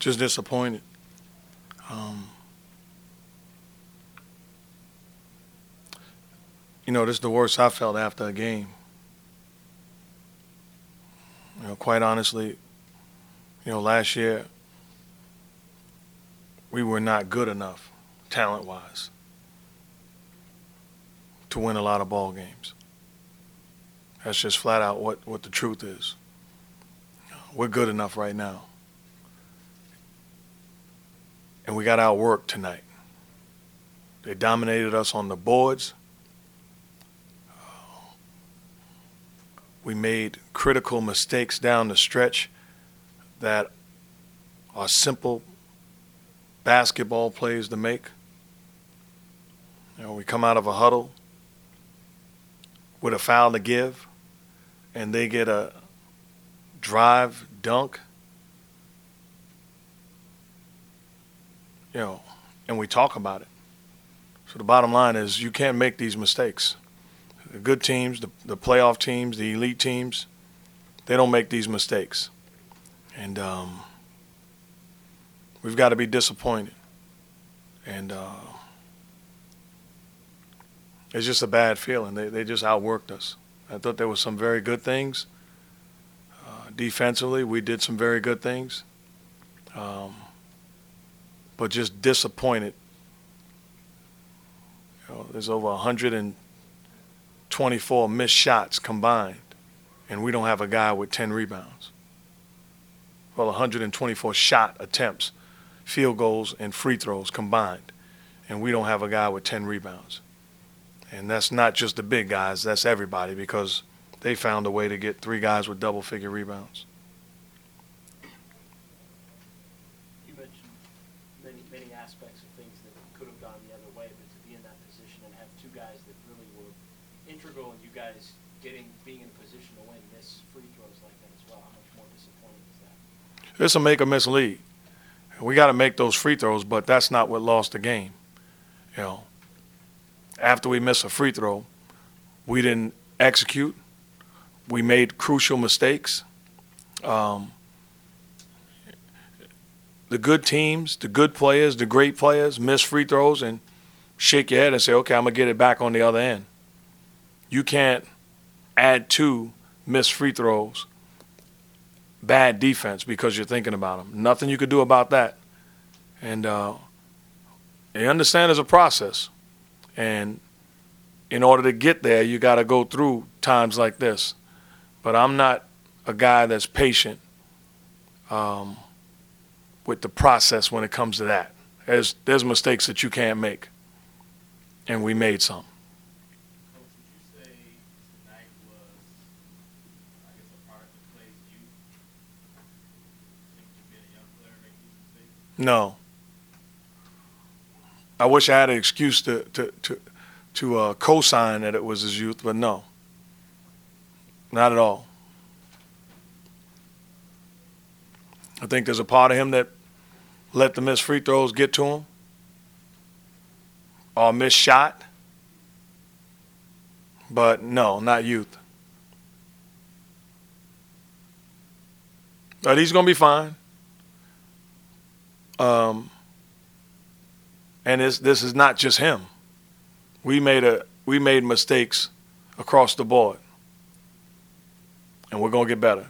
just disappointed. Um, you know, this is the worst I felt after a game. You know, quite honestly, you know, last year we were not good enough, talent wise, to win a lot of ball games. That's just flat out what, what the truth is. We're good enough right now. And we got outworked tonight. They dominated us on the boards. We made critical mistakes down the stretch that are simple basketball plays to make. You know, we come out of a huddle with a foul to give, and they get a drive dunk. You know, and we talk about it. So the bottom line is you can't make these mistakes. The good teams, the, the playoff teams, the elite teams, they don't make these mistakes. And um, we've got to be disappointed. And uh, it's just a bad feeling. They, they just outworked us. I thought there was some very good things. Uh, defensively, we did some very good things. Um, but just disappointed. You know, there's over 124 missed shots combined, and we don't have a guy with 10 rebounds. Well, 124 shot attempts, field goals, and free throws combined, and we don't have a guy with 10 rebounds. And that's not just the big guys, that's everybody because they found a way to get three guys with double figure rebounds. You mentioned aspects of things that could have gone the other way, but to be in that position and have two guys that really were integral in you guys getting, being in a position to win, miss free throws like that as well, how much more disappointing is that? It's a make or miss league. We got to make those free throws, but that's not what lost the game. You know, after we miss a free throw, we didn't execute. We made crucial mistakes. Um, the good teams, the good players, the great players miss free throws and shake your head and say, okay, I'm going to get it back on the other end. You can't add two missed free throws, bad defense because you're thinking about them. Nothing you could do about that. And uh, you understand there's a process. And in order to get there, you got to go through times like this. But I'm not a guy that's patient um, with the process when it comes to that. There's, there's mistakes that you can't make. And we made some. No. I wish I had an excuse to to to, to uh, co-sign that it was his youth, but no, not at all. I think there's a part of him that let the missed free throws get to him, or missed shot. But no, not youth. But he's gonna be fine. Um, and this this is not just him. We made a we made mistakes across the board, and we're gonna get better.